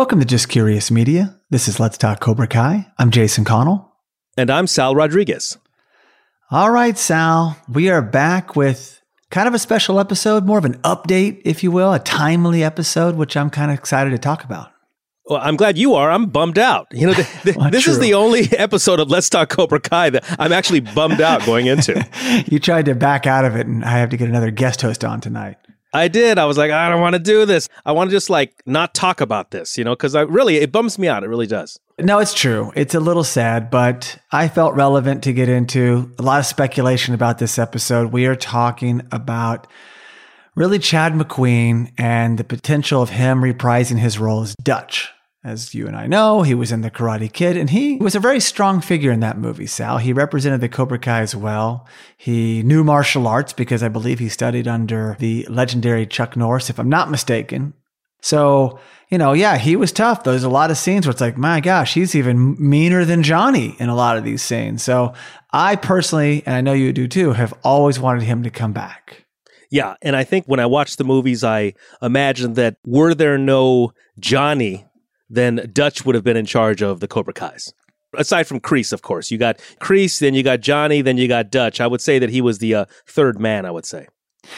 Welcome to Just Curious Media. This is Let's Talk Cobra Kai. I'm Jason Connell. And I'm Sal Rodriguez. All right, Sal, we are back with kind of a special episode, more of an update, if you will, a timely episode, which I'm kind of excited to talk about. Well, I'm glad you are. I'm bummed out. You know, the, the, well, this true. is the only episode of Let's Talk Cobra Kai that I'm actually bummed out going into. you tried to back out of it, and I have to get another guest host on tonight. I did. I was like, I don't want to do this. I want to just like not talk about this, you know, because I really, it bums me out. It really does. No, it's true. It's a little sad, but I felt relevant to get into a lot of speculation about this episode. We are talking about really Chad McQueen and the potential of him reprising his role as Dutch as you and I know, he was in The Karate Kid, and he was a very strong figure in that movie, Sal. He represented the Cobra Kai as well. He knew martial arts because I believe he studied under the legendary Chuck Norris, if I'm not mistaken. So, you know, yeah, he was tough. There's a lot of scenes where it's like, my gosh, he's even meaner than Johnny in a lot of these scenes. So I personally, and I know you do too, have always wanted him to come back. Yeah. And I think when I watched the movies, I imagined that were there no Johnny then Dutch would have been in charge of the Cobra Kai's. Aside from Kreese, of course, you got Kreese, then you got Johnny, then you got Dutch. I would say that he was the uh, third man. I would say.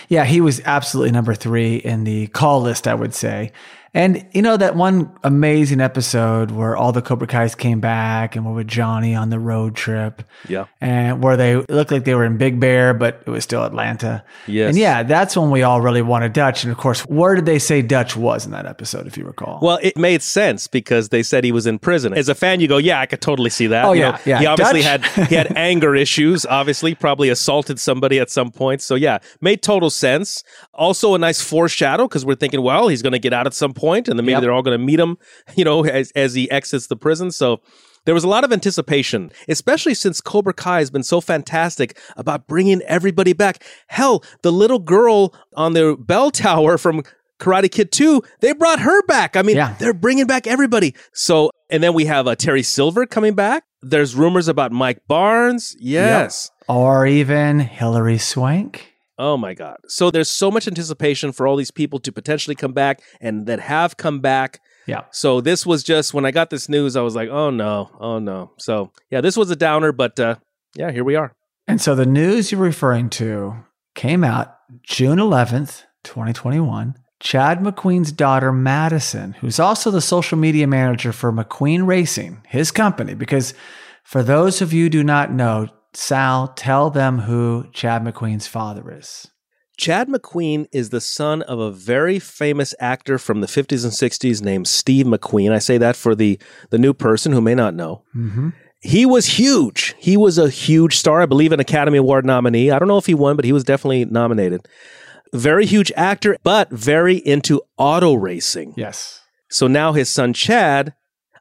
Yeah, he was absolutely number three in the call list. I would say, and you know that one amazing episode where all the Cobra Kai's came back and were with Johnny on the road trip. Yeah. And where they looked like they were in Big Bear, but it was still Atlanta. Yes. And yeah, that's when we all really wanted Dutch. And of course, where did they say Dutch was in that episode, if you recall? Well, it made sense because they said he was in prison. As a fan, you go, yeah, I could totally see that. Oh, you yeah. Know, yeah. He obviously had he had anger issues, obviously, probably assaulted somebody at some point. So yeah, made total sense. Also a nice foreshadow because we're thinking, well, he's going to get out at some point and then maybe yep. they're all going to meet him, you know, as, as he exits the prison. So there was a lot of anticipation, especially since Cobra Kai has been so fantastic about bringing everybody back. Hell, the little girl on the bell tower from Karate Kid 2, they brought her back. I mean, yeah. they're bringing back everybody. So, and then we have uh, Terry Silver coming back. There's rumors about Mike Barnes. Yes. Yep. Or even Hilary Swank. Oh my God. So there's so much anticipation for all these people to potentially come back and that have come back. Yeah. So this was just when I got this news, I was like, oh no, oh no. So yeah, this was a downer, but uh, yeah, here we are. And so the news you're referring to came out June 11th, 2021. Chad McQueen's daughter, Madison, who's also the social media manager for McQueen Racing, his company, because for those of you do not know, Sal, tell them who Chad McQueen's father is. Chad McQueen is the son of a very famous actor from the 50s and 60s named Steve McQueen. I say that for the, the new person who may not know. Mm-hmm. He was huge. He was a huge star. I believe an Academy Award nominee. I don't know if he won, but he was definitely nominated. Very huge actor, but very into auto racing. Yes. So now his son Chad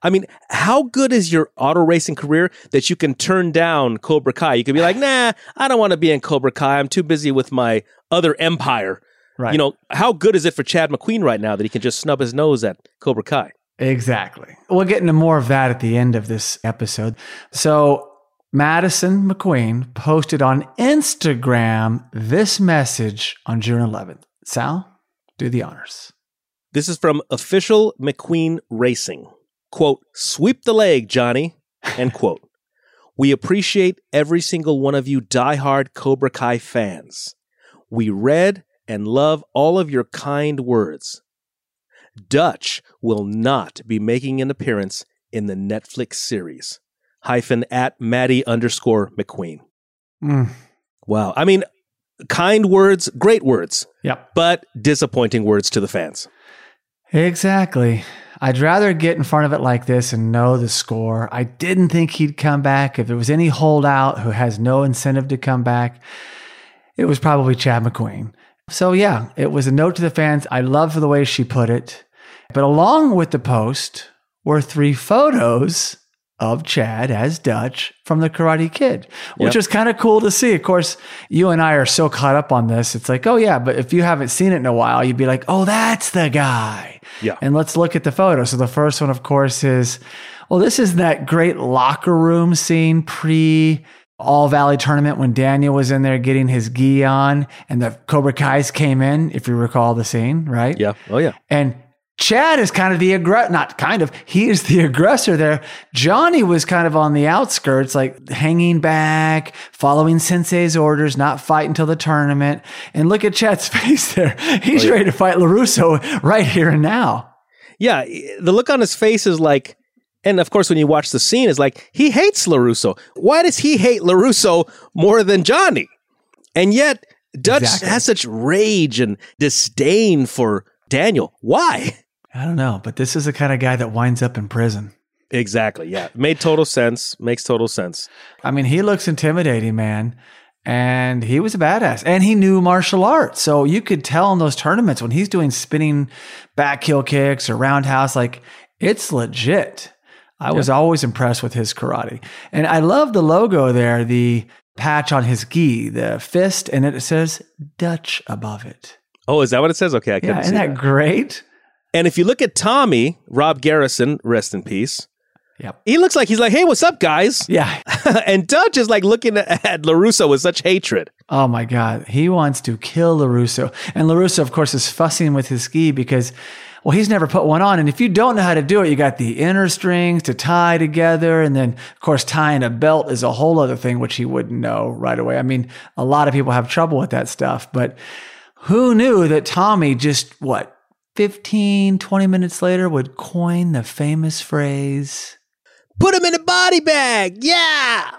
I mean, how good is your auto racing career that you can turn down Cobra Kai? You could be like, nah, I don't want to be in Cobra Kai. I'm too busy with my other empire. Right. You know, how good is it for Chad McQueen right now that he can just snub his nose at Cobra Kai? Exactly. We'll get into more of that at the end of this episode. So, Madison McQueen posted on Instagram this message on June 11th. Sal, do the honors. This is from official McQueen Racing quote, sweep the leg, Johnny, end quote. We appreciate every single one of you diehard Cobra Kai fans. We read and love all of your kind words. Dutch will not be making an appearance in the Netflix series. Hyphen at Maddie underscore McQueen. Mm. Wow. I mean, kind words, great words. Yep. But disappointing words to the fans. Exactly. I'd rather get in front of it like this and know the score. I didn't think he'd come back. If there was any holdout who has no incentive to come back, it was probably Chad McQueen. So, yeah, it was a note to the fans. I love the way she put it. But along with the post were three photos of Chad as Dutch from the Karate Kid, which yep. was kind of cool to see. Of course, you and I are so caught up on this. It's like, oh, yeah, but if you haven't seen it in a while, you'd be like, oh, that's the guy. Yeah. And let's look at the photo. So the first one, of course, is well, this is that great locker room scene pre All Valley tournament when Daniel was in there getting his gi on and the Cobra Kai's came in, if you recall the scene, right? Yeah. Oh, yeah. And Chad is kind of the aggressor, not kind of, he is the aggressor there. Johnny was kind of on the outskirts, like hanging back, following Sensei's orders, not fight until the tournament. And look at Chad's face there. He's oh, yeah. ready to fight LaRusso right here and now. Yeah. The look on his face is like, and of course, when you watch the scene, is like, he hates LaRusso. Why does he hate LaRusso more than Johnny? And yet, Dutch exactly. has such rage and disdain for Daniel. Why? I don't know, but this is the kind of guy that winds up in prison. Exactly. Yeah. Made total sense. Makes total sense. I mean, he looks intimidating, man. And he was a badass and he knew martial arts. So you could tell in those tournaments when he's doing spinning back heel kicks or roundhouse, like it's legit. I yeah. was always impressed with his karate. And I love the logo there, the patch on his gi, the fist, and it says Dutch above it. Oh, is that what it says? Okay, I can yeah, isn't that, that great? And if you look at Tommy, Rob Garrison, rest in peace. Yep. He looks like he's like, hey, what's up, guys? Yeah. and Dutch is like looking at LaRusso with such hatred. Oh my God. He wants to kill LaRusso. And LaRusso, of course, is fussing with his gi because, well, he's never put one on. And if you don't know how to do it, you got the inner strings to tie together. And then, of course, tying a belt is a whole other thing, which he wouldn't know right away. I mean, a lot of people have trouble with that stuff, but who knew that Tommy just, what, 15, 20 minutes later would coin the famous phrase Put him in a body bag. Yeah.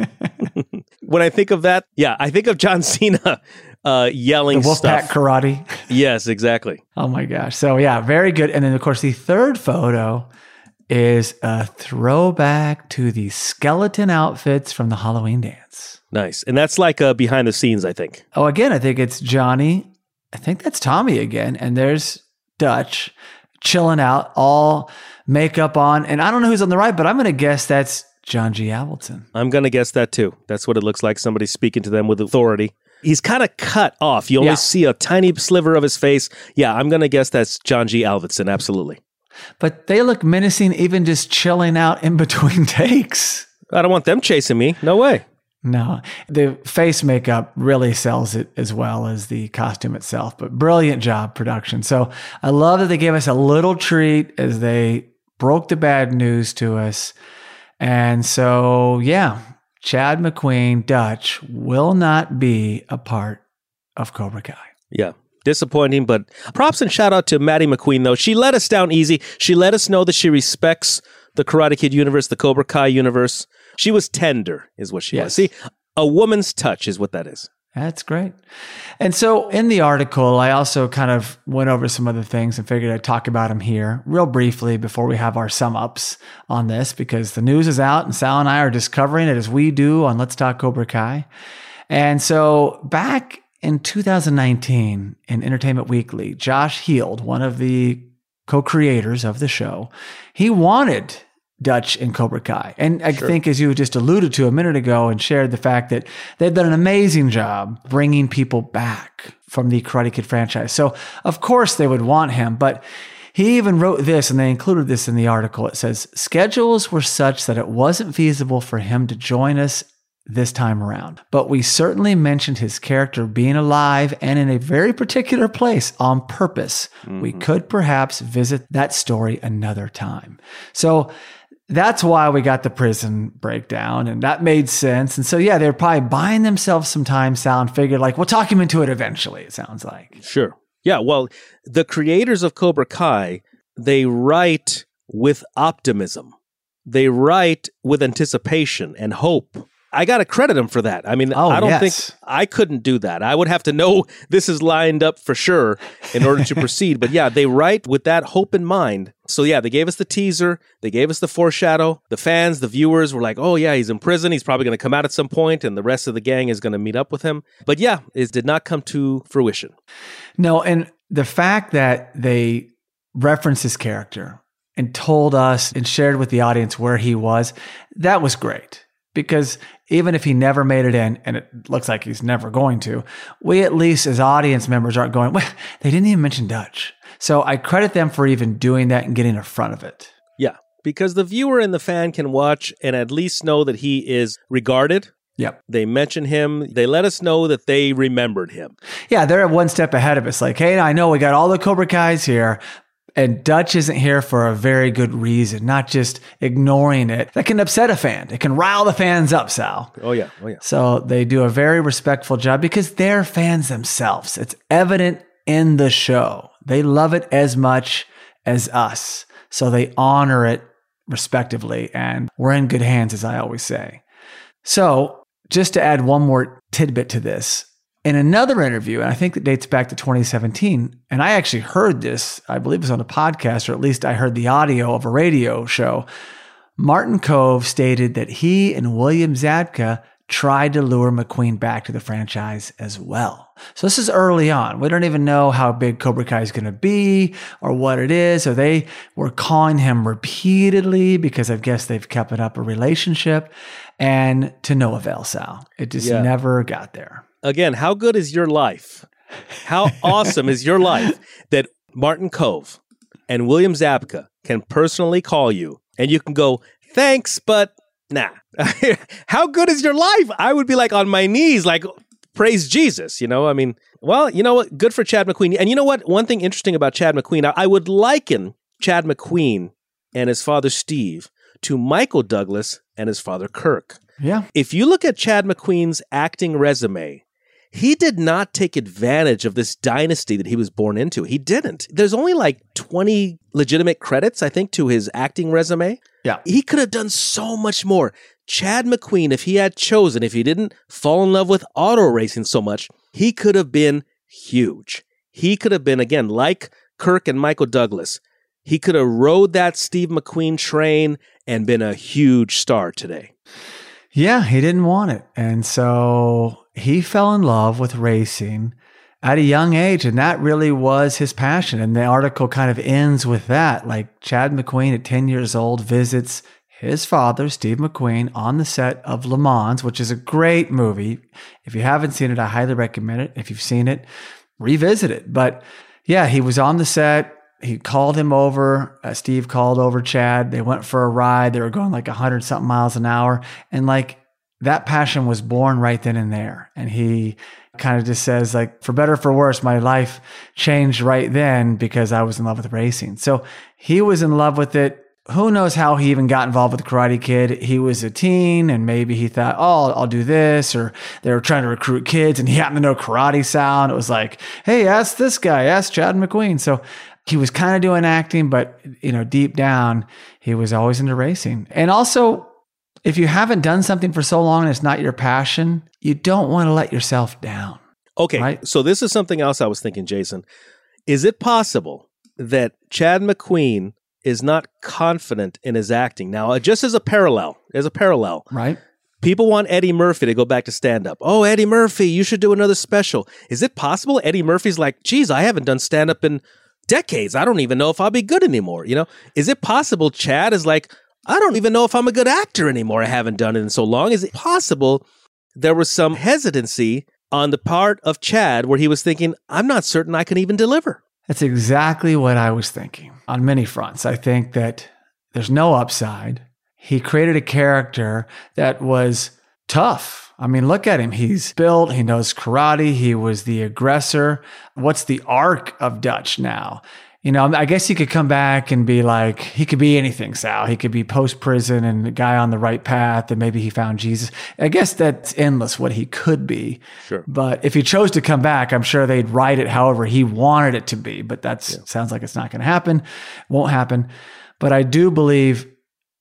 when I think of that, yeah, I think of John Cena uh, yelling the Wolfpack karate. yes, exactly. Oh my gosh. So, yeah, very good. And then, of course, the third photo is a throwback to the skeleton outfits from the Halloween dance. Nice. And that's like uh, behind the scenes, I think. Oh, again, I think it's Johnny I think that's Tommy again. And there's Dutch chilling out, all makeup on. And I don't know who's on the right, but I'm going to guess that's John G. Avildsen. I'm going to guess that too. That's what it looks like. Somebody speaking to them with authority. He's kind of cut off. You only yeah. see a tiny sliver of his face. Yeah, I'm going to guess that's John G. Avildsen. Absolutely. But they look menacing, even just chilling out in between takes. I don't want them chasing me. No way. No, the face makeup really sells it as well as the costume itself, but brilliant job production. So I love that they gave us a little treat as they broke the bad news to us. And so, yeah, Chad McQueen, Dutch, will not be a part of Cobra Kai. Yeah. Disappointing, but props and shout out to Maddie McQueen, though. She let us down easy. She let us know that she respects the Karate Kid universe, the Cobra Kai universe. She was tender, is what she yes. was. See, a woman's touch is what that is. That's great. And so in the article, I also kind of went over some other things and figured I'd talk about them here real briefly before we have our sum ups on this because the news is out and Sal and I are discovering it as we do on Let's Talk Cobra Kai. And so back in 2019 in Entertainment Weekly, Josh Heald, one of the co-creators of the show, he wanted Dutch and Cobra Kai. And I sure. think, as you just alluded to a minute ago and shared the fact that they've done an amazing job bringing people back from the Karate Kid franchise. So, of course, they would want him. But he even wrote this, and they included this in the article. It says, Schedules were such that it wasn't feasible for him to join us this time around. But we certainly mentioned his character being alive and in a very particular place on purpose. Mm-hmm. We could perhaps visit that story another time. So that's why we got the prison breakdown and that made sense. And so, yeah, they're probably buying themselves some time, Sal, and figured like, we'll talk him into it eventually, it sounds like. Sure. Yeah. Well, the creators of Cobra Kai, they write with optimism. They write with anticipation and hope I got to credit him for that. I mean, oh, I don't yes. think I couldn't do that. I would have to know this is lined up for sure in order to proceed. But yeah, they write with that hope in mind. So yeah, they gave us the teaser, they gave us the foreshadow. The fans, the viewers were like, "Oh yeah, he's in prison. He's probably going to come out at some point and the rest of the gang is going to meet up with him." But yeah, it did not come to fruition. No, and the fact that they referenced his character and told us and shared with the audience where he was, that was great because even if he never made it in, and it looks like he's never going to, we at least as audience members aren't going, well, they didn't even mention Dutch. So I credit them for even doing that and getting in front of it. Yeah, because the viewer and the fan can watch and at least know that he is regarded. Yep. They mention him. They let us know that they remembered him. Yeah, they're one step ahead of us. Like, hey, I know we got all the Cobra Kai's here, And Dutch isn't here for a very good reason, not just ignoring it. That can upset a fan. It can rile the fans up, Sal. Oh, yeah. Oh, yeah. So they do a very respectful job because they're fans themselves. It's evident in the show. They love it as much as us. So they honor it respectively. And we're in good hands, as I always say. So just to add one more tidbit to this, in another interview, and I think it dates back to 2017, and I actually heard this, I believe it was on a podcast, or at least I heard the audio of a radio show. Martin Kove stated that he and William Zabka tried to lure McQueen back to the franchise as well. So this is early on. We don't even know how big Cobra Kai is going to be or what it is. So they were calling him repeatedly because I guess they've kept up a relationship and to no avail, Sal. It just yeah. never got there again, how good is your life? How awesome is your life that Martin Kove and William Zabka can personally call you and you can go, thanks, but nah. how good is your life? I would be like on my knees, like, praise Jesus. You know, I mean, well, you know what? Good for Chad McQueen. And you know what? One thing interesting about Chad McQueen, I would liken Chad McQueen and his father Steve to Michael Douglas and his father Kirk. Yeah. If you look at Chad McQueen's acting resume, he did not take advantage of this dynasty that he was born into. He didn't. There's only like 20 legitimate credits, I think, to his acting resume. Yeah. He could have done so much more. Chad McQueen, if he had chosen, if he didn't fall in love with auto racing so much, he could have been huge. He could have been, again, like Kirk and Michael Douglas. He could have rode that Steve McQueen train and been a huge star today. Yeah, he didn't want it. And so he fell in love with racing at a young age, and that really was his passion. And the article kind of ends with that. Like Chad McQueen at 10 years old visits his father, Steve McQueen, on the set of Le Mans, which is a great movie. If you haven't seen it, I highly recommend it. If you've seen it, revisit it. But yeah, he was on the set. He called him over. Uh, Steve called over Chad. They went for a ride. They were going like 100 something miles an hour. And like that passion was born right then and there. And he kind of just says, like, for better for worse, my life changed right then because I was in love with racing. So he was in love with it. Who knows how he even got involved with the Karate Kid? He was a teen and maybe he thought, oh, I'll do this. Or they were trying to recruit kids and he happened to know karate sound. It was like, hey, ask this guy, ask Chad McQueen. So he was kind of doing acting, but you know, deep down, he was always into racing. And also, if you haven't done something for so long and it's not your passion, you don't want to let yourself down. Okay. Right? So this is something else I was thinking, Jason. Is it possible that Chad McQueen is not confident in his acting? Now, uh, just as a parallel, as a parallel. Right. People want Eddie Murphy to go back to stand up. Oh, Eddie Murphy, you should do another special. Is it possible Eddie Murphy's like, geez, I haven't done stand up in decades. I don't even know if I'll be good anymore. You know, is it possible Chad is like, I don't even know if I'm a good actor anymore. I haven't done it in so long. Is it possible there was some hesitancy on the part of Chad where he was thinking, I'm not certain I can even deliver? That's exactly what I was thinking on many fronts. I think that there's no upside. He created a character that was tough. I mean, look at him. He's built, he knows karate, he was the aggressor. What's the arc of Dutch now? You know, I guess he could come back and be like, he could be anything, Sal. He could be post prison and a guy on the right path, and maybe he found Jesus. I guess that's endless what he could be. Sure. But if he chose to come back, I'm sure they'd write it however he wanted it to be. But that yeah. sounds like it's not going to happen, won't happen. But I do believe,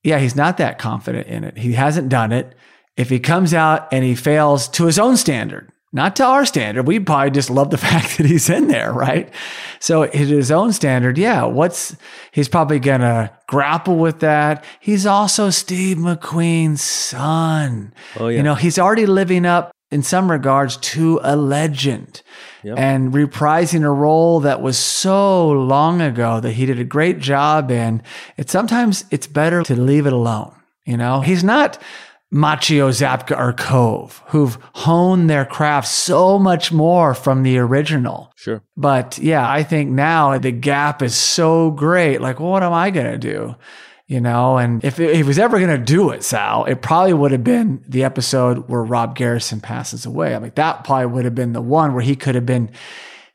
yeah, he's not that confident in it. He hasn't done it. If he comes out and he fails to his own standard, not to our standard. We probably just love the fact that he's in there, right? So at his own standard, yeah, what's he's probably gonna grapple with that. He's also Steve McQueen's son. Oh, yeah. You know, he's already living up in some regards to a legend yep. and reprising a role that was so long ago that he did a great job in. It's sometimes it's better to leave it alone. You know, he's not Macchio, Zabka, or Kove, who've honed their craft so much more from the original. Sure. But yeah, I think now the gap is so great. Like, well, what am I going to do? You know, and if, if he was ever going to do it, Sal, it probably would have been the episode where Rob Garrison passes away. I mean, that probably would have been the one where he could have been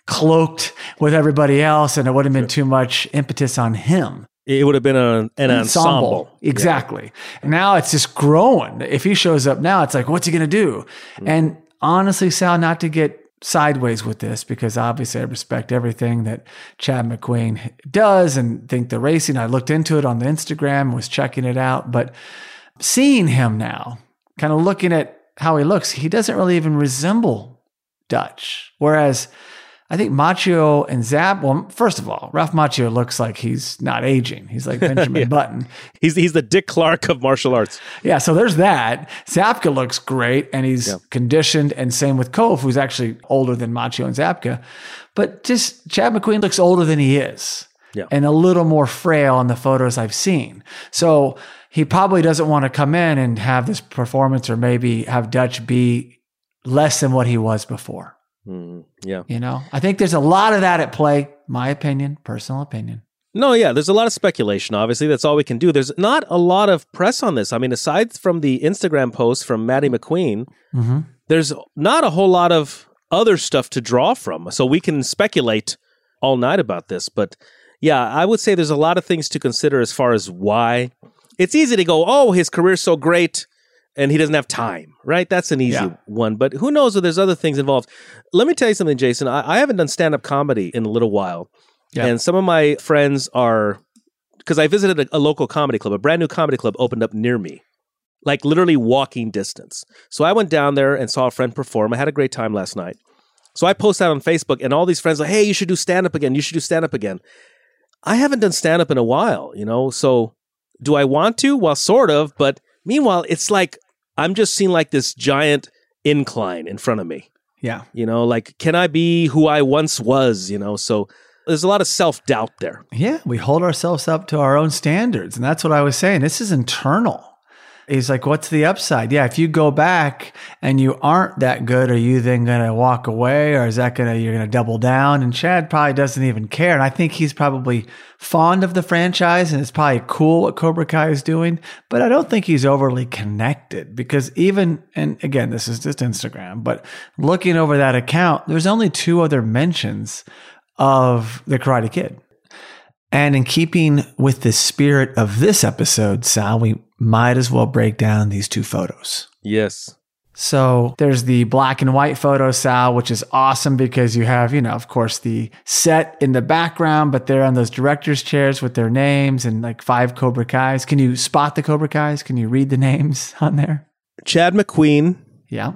cloaked with everybody else and it would have been too much impetus on him. It would have been an, an ensemble. Exactly. Yeah. Now it's just growing. If he shows up now, it's like, what's he going to do? Mm-hmm. And honestly, Sal, not to get sideways with this because obviously I respect everything that Chad McQueen does and think the racing. I looked into it on the Instagram, was checking it out, but seeing him now, kind of looking at how he looks, he doesn't really even resemble Dutch. Whereas I think Macchio and Zap. Well, first of all, Ralph Macchio looks like he's not aging. He's like Benjamin yeah. Button. He's he's the Dick Clark of martial arts. Yeah, so there's that. Zabka looks great, and he's yeah. conditioned. And same with Kove, who's actually older than Macchio and Zabka. But just Chad McQueen looks older than he is, yeah. and a little more frail in the photos I've seen. So he probably doesn't want to come in and have this performance, or maybe have Dutch be less than what he was before. Mm, yeah. You know, I think there's a lot of that at play. My opinion, personal opinion. No, yeah, there's a lot of speculation. Obviously, that's all we can do. There's not a lot of press on this. I mean, aside from the Instagram post from Maddie McQueen, mm-hmm. there's not a whole lot of other stuff to draw from. So we can speculate all night about this. But yeah, I would say there's a lot of things to consider as far as why. It's easy to go, oh, his career's so great and he doesn't have time, right? That's an easy yeah. one. But who knows if there's other things involved. Let me tell you something, Jason. I, I haven't done stand up comedy in a little while. Yeah. And some of my friends are, because I visited a, a local comedy club, a brand new comedy club opened up near me, like literally walking distance. So I went down there and saw a friend perform. I had a great time last night. So I post that on Facebook, and all these friends are like, hey, you should do stand up again. You should do stand up again. I haven't done stand up in a while, you know? So do I want to? Well, sort of. But meanwhile, it's like I'm just seeing like this giant incline in front of me. Yeah. You know, like, can I be who I once was? You know, so there's a lot of self doubt there. Yeah. We hold ourselves up to our own standards. And that's what I was saying. This is internal. He's like, what's the upside? Yeah, if you go back and you aren't that good, are you then going to walk away or is that going to, you're going to double down? And Chad probably doesn't even care. And I think he's probably fond of the franchise and it's probably cool what Cobra Kai is doing, but I don't think he's overly connected because even, and again, this is just Instagram, but looking over that account, there's only two other mentions of the Karate Kid. And in keeping with the spirit of this episode, Sal, we might as well break down these two photos. Yes. So there's the black and white photo, Sal, which is awesome because you have, you know, of course, the set in the background, but they're on those director's chairs with their names and like five Cobra Kais. Can you spot the Cobra Kais? Can you read the names on there? Chad McQueen. Yeah.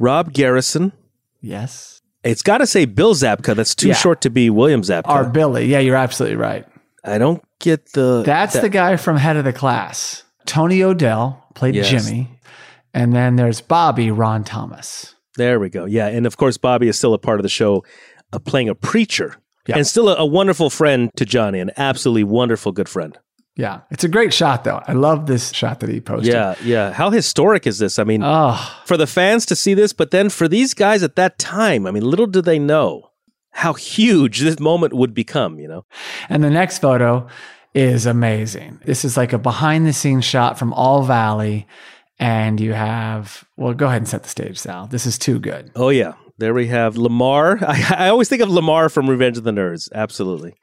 Rob Garrison. Yes. It's got to say Bill Zabka. That's too yeah. short to be William Zabka. Or Billy. Yeah, you're absolutely right. I don't get the. That's that. the guy from Head of the Class. Tony O'Dell played yes. Jimmy. And then there's Bobby, Ron Thomas. There we go. Yeah. And of course, Bobby is still a part of the show, uh, playing a preacher yeah. and still a, a wonderful friend to Johnny, an absolutely wonderful good friend. Yeah, it's a great shot though. I love this shot that he posted. Yeah, yeah. How historic is this? I mean, oh. for the fans to see this, but then for these guys at that time, I mean, little do they know how huge this moment would become, you know? And the next photo is amazing. This is like a behind the scenes shot from All Valley. And you have, well, go ahead and set the stage, Sal. This is too good. Oh, yeah. There we have Lamar. I, I always think of Lamar from Revenge of the Nerds. Absolutely.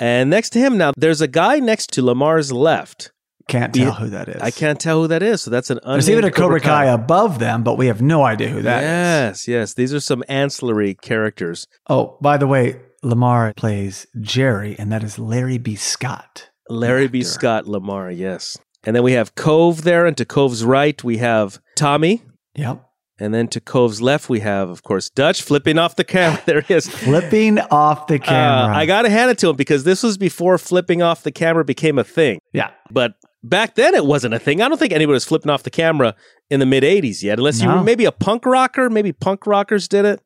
And next to him now, there's a guy next to Lamar's left. Can't tell who that is. I can't tell who that is. So that's an There's even a Cobra Kai. Above them, but we have no idea who that yes, is. yes, These are some ancillary characters. Oh, by the way, Lamar plays Jerry, and that is Larry B. Scott. Larry B. Scott Lamar, yes. And then we have Kove there, and to Kove's right, we have Tommy. Yep. And then to Kove's left, we have, of course, Dutch flipping off the camera. There he is. flipping off the uh, camera. Uh, I got to hand it to him because this was before flipping off the camera became a thing. Yeah. But back then, it wasn't a thing. I don't think anybody was flipping off the camera in the mid 80s yet, unless no. you were maybe a punk rocker. Maybe punk rockers did it.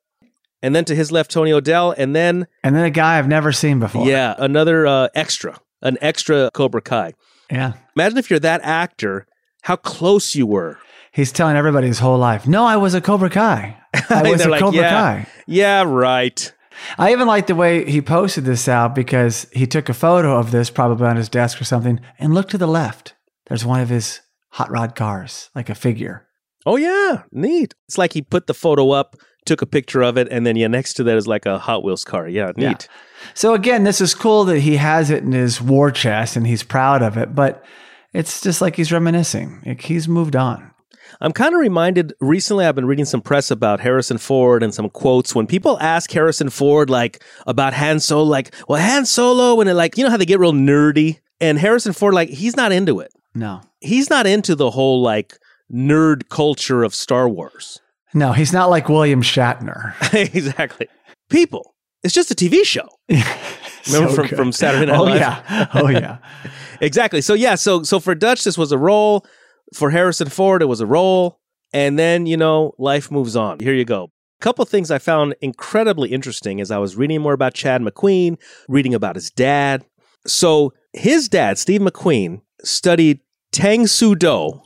And then to his left, Tony O'Dell. And then. And then a guy I've never seen before. Yeah. Another uh, extra, an extra Cobra Kai. Yeah. Imagine if you're that actor, how close you were he's telling everybody his whole life, no, I was a Cobra Kai. I was a like, Cobra yeah, Kai. Yeah, right. I even like the way he posted this out because he took a photo of this probably on his desk or something and look to the left. There's one of his hot rod cars, like a figure. Oh yeah, neat. It's like he put the photo up, took a picture of it, and then yeah, next to that is like a Hot Wheels car. Yeah, neat. Yeah. So again, this is cool that he has it in his war chest and he's proud of it, but it's just like he's reminiscing. Like he's moved on. I'm kind of reminded recently I've been reading some press about Harrison Ford and some quotes when people ask Harrison Ford like about Han Solo like well Han Solo and it like you know how they get real nerdy and Harrison Ford like he's not into it. No. He's not into the whole like nerd culture of Star Wars. No, he's not like William Shatner. exactly. People, it's just a TV show. Remember so from, from Saturday Night oh, Live? Yeah. Oh yeah. exactly. So yeah, so so for Dutch this was a role. For Harrison Ford, it was a role. And then, you know, life moves on. Here you go. A couple things I found incredibly interesting as I was reading more about Chad McQueen, reading about his dad. So his dad, Steve McQueen, studied Tang Soo Do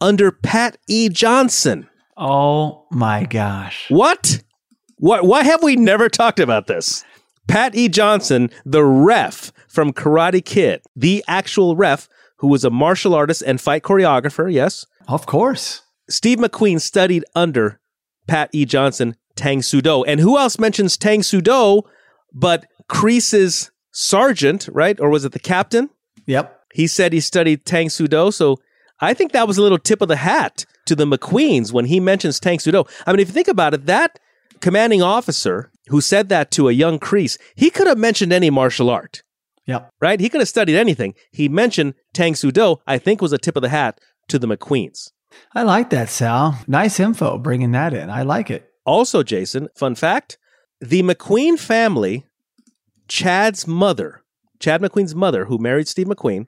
under Pat E. Johnson. Oh my gosh. What? What why have we never talked about this? Pat E. Johnson, the ref from Karate Kid, the actual ref who was a martial artist and fight choreographer, yes? Of course. Steve McQueen studied under Pat E. Johnson, Tang Soo Do. And who else mentions Tang Soo Do but Kreese's sergeant, right? Or was it the captain? Yep. He said he studied Tang Soo Do. So I think that was a little tip of the hat to the McQueens when he mentions Tang Soo Do. I mean, if you think about it, that commanding officer who said that to a young Crease, he could have mentioned any martial art. Yep. Right? He could have studied anything. He mentioned Tang Soo Do, I think was a tip of the hat to the McQueens. I like that, Sal. Nice info bringing that in. I like it. Also, Jason, fun fact the McQueen family, Chad's mother, Chad McQueen's mother, who married Steve McQueen,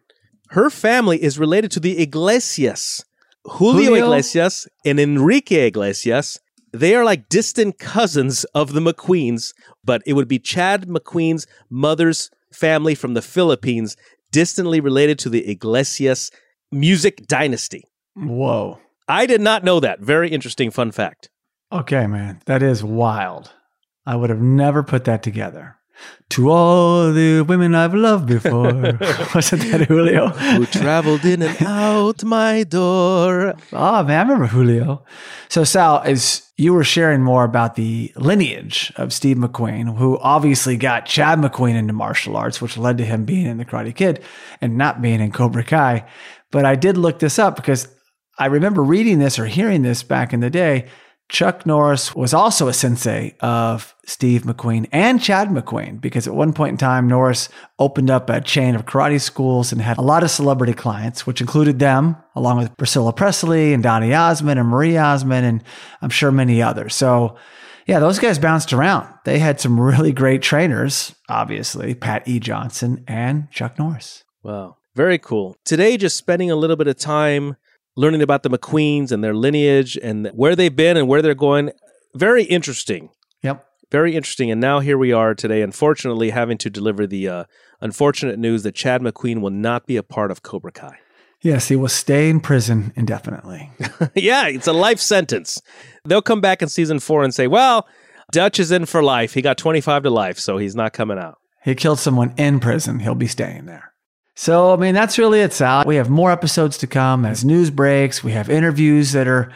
her family is related to the Iglesias. Julio, Julio, Iglesias and Enrique Iglesias, they are like distant cousins of the McQueens, but it would be Chad McQueen's mother's family from the Philippines, distantly related to the Iglesias music dynasty. Whoa. I did not know that. Very interesting fun fact. Okay, man. That is wild. I would have never put that together. To all the women I've loved before. Wasn't that Julio? Who traveled in and out my door. Oh, man, I remember Julio. So, Sal, as you were sharing more about the lineage of Steve McQueen, who obviously got Chad McQueen into martial arts, which led to him being in The Karate Kid and not being in Cobra Kai. But I did look this up because I remember reading this or hearing this back in the day. Chuck Norris was also a sensei of Steve McQueen and Chad McQueen because at one point in time, Norris opened up a chain of karate schools and had a lot of celebrity clients, which included them, along with Priscilla Presley and Donny Osmond and Marie Osmond, and I'm sure many others. So, yeah, those guys bounced around. They had some really great trainers, obviously, Pat E. Johnson and Chuck Norris. Wow. Very cool. Today, just spending a little bit of time learning about the McQueens and their lineage and where they've been and where they're going. Very interesting. Yep. Very interesting. And now here we are today, unfortunately, having to deliver the uh, unfortunate news that Chad McQueen will not be a part of Cobra Kai. Yes, he will stay in prison indefinitely. yeah, it's a life sentence. They'll come back in season four and say, well, Dutch is in for life. He got 25 to life, so he's not coming out. He killed someone in prison. He'll be staying there. So, I mean, that's really it, Sal. We have more episodes to come as news breaks. We have interviews that are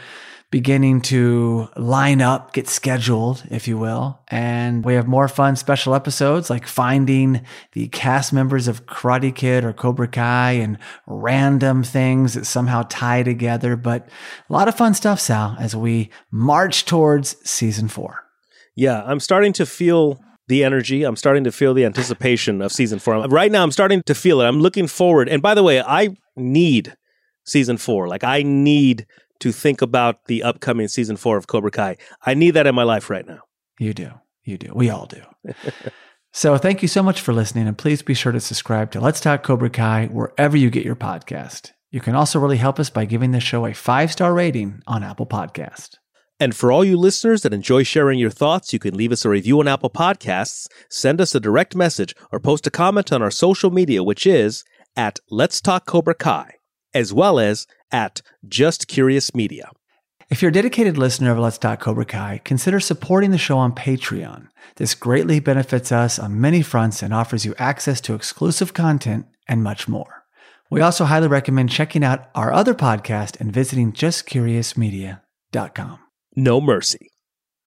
beginning to line up, get scheduled, if you will. And we have more fun special episodes like finding the cast members of Karate Kid or Cobra Kai and random things that somehow tie together. But a lot of fun stuff, Sal, as we march towards season four. Yeah, I'm starting to feel the energy. I'm starting to feel the anticipation of season four. Right now, I'm starting to feel it. I'm looking forward. And by the way, I need season four. Like, I need to think about the upcoming season four of Cobra Kai. I need that in my life right now. You do. You do. We all do. so, thank you so much for listening. And please be sure to subscribe to Let's Talk Cobra Kai wherever you get your podcast. You can also really help us by giving the show a five star rating on Apple Podcast. And for all you listeners that enjoy sharing your thoughts, you can leave us a review on Apple Podcasts, send us a direct message, or post a comment on our social media, which is at Let's Talk Cobra Kai, as well as at Just Curious Media. If you're a dedicated listener of Let's Talk Cobra Kai, consider supporting the show on Patreon. This greatly benefits us on many fronts and offers you access to exclusive content and much more. We also highly recommend checking out our other podcast and visiting justcuriousmedia.com. No mercy.